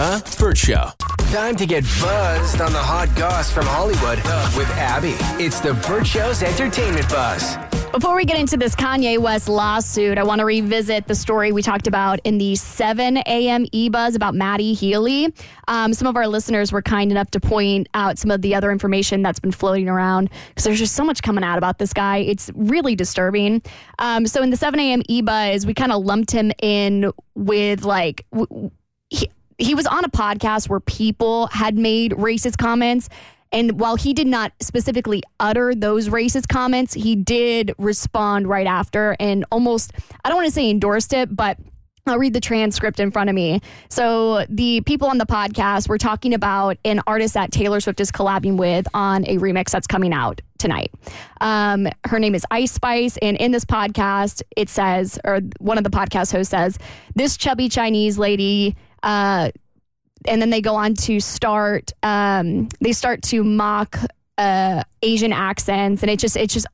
The Bert Show. Time to get buzzed on the hot goss from Hollywood with Abby. It's the Bert Show's entertainment buzz. Before we get into this Kanye West lawsuit, I want to revisit the story we talked about in the 7 a.m. e buzz about Matty Healy. Um, some of our listeners were kind enough to point out some of the other information that's been floating around because there's just so much coming out about this guy. It's really disturbing. Um, so in the 7 a.m. e buzz, we kind of lumped him in with like. W- he, he was on a podcast where people had made racist comments and while he did not specifically utter those racist comments, he did respond right after and almost, I don't want to say endorsed it, but I'll read the transcript in front of me. So, the people on the podcast were talking about an artist that Taylor Swift is collabing with on a remix that's coming out tonight. Um, her name is Ice Spice. And in this podcast, it says, or one of the podcast hosts says, this chubby Chinese lady, uh, and then they go on to start um, they start to mock uh, Asian accents. And it just it's just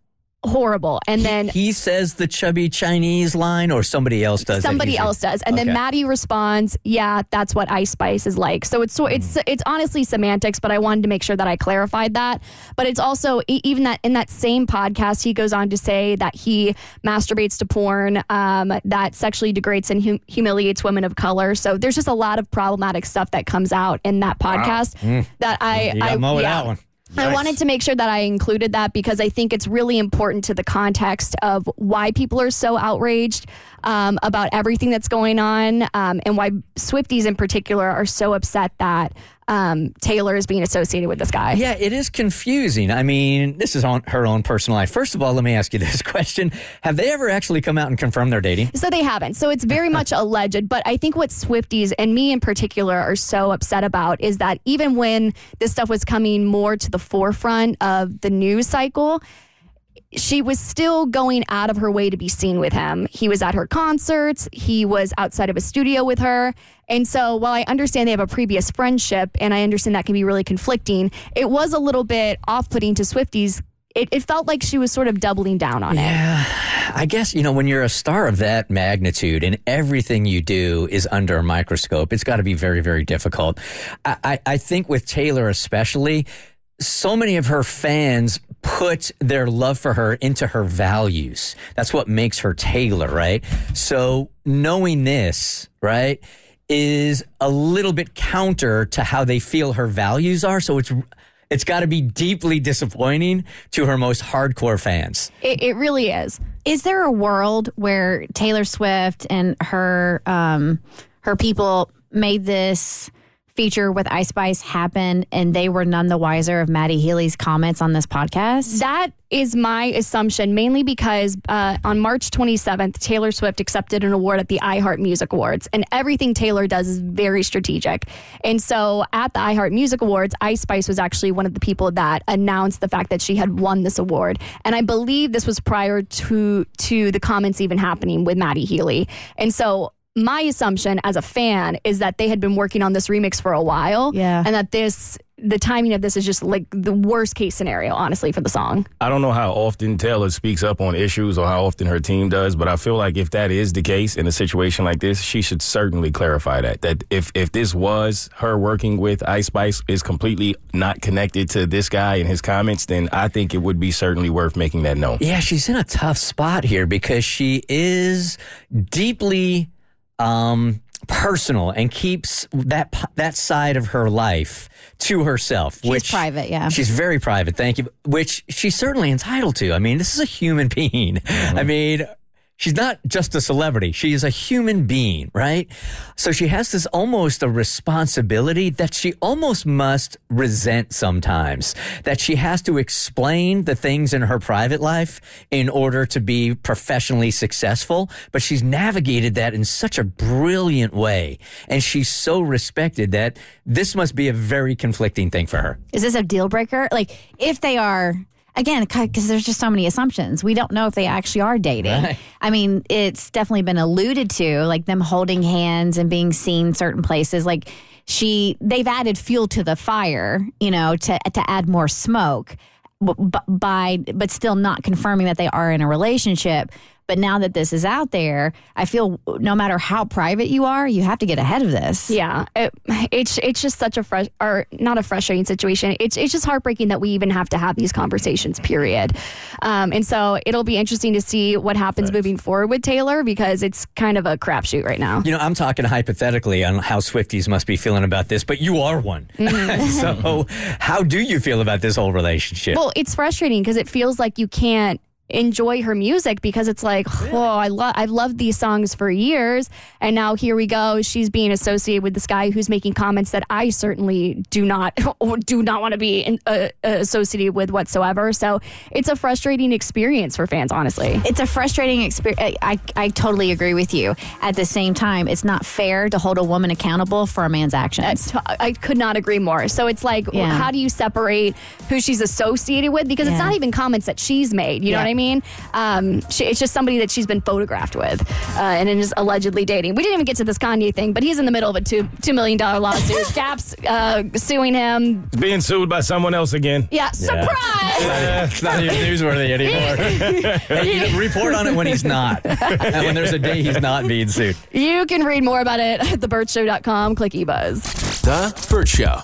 horrible. And then he says the chubby Chinese line, or somebody else does. Somebody else does, and then Okay. Matty responds, "Yeah, that's what Ice Spice is like." So it's so it's it's honestly semantics, but I wanted to make sure that I clarified that. But it's also even that in that same podcast, he goes on to say that he masturbates to porn, um, that sexually degrades and hum- humiliates women of color. So there's just a lot of problematic stuff that comes out in that podcast that I You got I Mo with yeah. One. I wanted to make sure that I included that because I think it's really important to the context of why people are so outraged um, about everything that's going on um, and why Swifties in particular are so upset that um, Taylor is being associated with this guy. Yeah, it is confusing. I mean, this is on her own personal life. First of all, let me ask you this question: Have they ever actually come out and confirmed their dating? So they haven't. So it's very much alleged. But I think what Swifties and me in particular are so upset about is that even when this stuff was coming more to the forefront of the news cycle, she was still going out of her way to be seen with him. He was at her concerts, he was outside of a studio with her. And so while I understand they have a previous friendship and I understand that can be really conflicting, it was a little bit off putting to Swifties. It, it felt like she was sort of doubling down on it. I guess, you know, when you're a star of that magnitude and everything you do is under a microscope, it's got to be very, very difficult. I, I, I think with Taylor especially, so many of her fans put their love for her into her values. That's what makes her Taylor, right? So knowing this, right, is a little bit counter to how they feel her values are. So it's it's got to be deeply disappointing to her most hardcore fans. It, it really is. Is there a world where Taylor Swift and her um, her people made this feature with Ice Spice happen, and they were none the wiser of Matty Healy's comments on this podcast? That is my assumption, mainly because uh, on March 27th, Taylor Swift accepted an award at the iHeart Music Awards, and everything Taylor does is very strategic. And so at the iHeart Music Awards, Ice Spice was actually one of the people that announced the fact that she had won this award. And I believe this was prior to to the comments even happening with Matty Healy. And so my assumption as a fan is that they had been working on this remix for a while. Yeah. And that this the timing of this is just like the worst case scenario, honestly, for the song. I don't know how often Taylor speaks up on issues or how often her team does, but I feel like if that is the case in a situation like this, she should certainly clarify that. That if if this was her working with Ice Spice is completely not connected to this guy and his comments, then I think it would be certainly worth making that known. Yeah, she's in a tough spot here because she is deeply um, personal and keeps that that side of her life to herself. She's which private, yeah. She's very private. Thank you. Which she's certainly entitled to. I mean, this is a human being. I mean. She's not just a celebrity. She is a human being, right? So she has this almost a responsibility that she almost must resent sometimes. That she has to explain the things in her private life in order to be professionally successful. But she's navigated that in such a brilliant way. And she's so respected that this must be a very conflicting thing for her. Is this a deal breaker? Like, if they are, again, because there's just so many assumptions, we don't know if they actually are dating. Right. I mean, it's definitely been alluded to, like them holding hands and being seen certain places. Like, she, they've added fuel to the fire, you know, to to add more smoke, b- b- by but still not confirming that they are in a relationship. But now that this is out there, I feel no matter how private you are, you have to get ahead of this. Yeah, it, it's it's just such a fresh or not a frustrating situation. It's it's just heartbreaking that we even have to have these conversations. Period. Um, and so it'll be interesting to see what happens moving forward with Taylor because it's kind of a crapshoot right now. You know, I'm talking hypothetically on how Swifties must be feeling about this, but you are one. so, how do you feel about this whole relationship? Well, it's frustrating because it feels like you can't enjoy her music because it's like, oh, I love I've loved these songs for years, and now here we go. She's being associated with this guy who's making comments that I certainly do not do not want to be in, uh, associated with whatsoever. So it's a frustrating experience for fans, honestly. It's a frustrating experience. I, I totally agree with you. At the same time, it's not fair to hold a woman accountable for a man's actions. I could not agree more. So it's like, Yeah. how do you separate who she's associated with? Because it's not even comments that she's made. You know what I mean? Um, she, it's just somebody that she's been photographed with uh, and is allegedly dating. We didn't even get to this Kanye thing, but he's in the middle of a two two million dollar lawsuit. Gap's uh, suing him. Being sued by someone else again. Yeah, surprise! it's not even newsworthy anymore. Hey, you report on it when he's not. And when there's a day he's not being sued. you can read more about it at thebertshow.com. Click eBuzz. The Bert Show.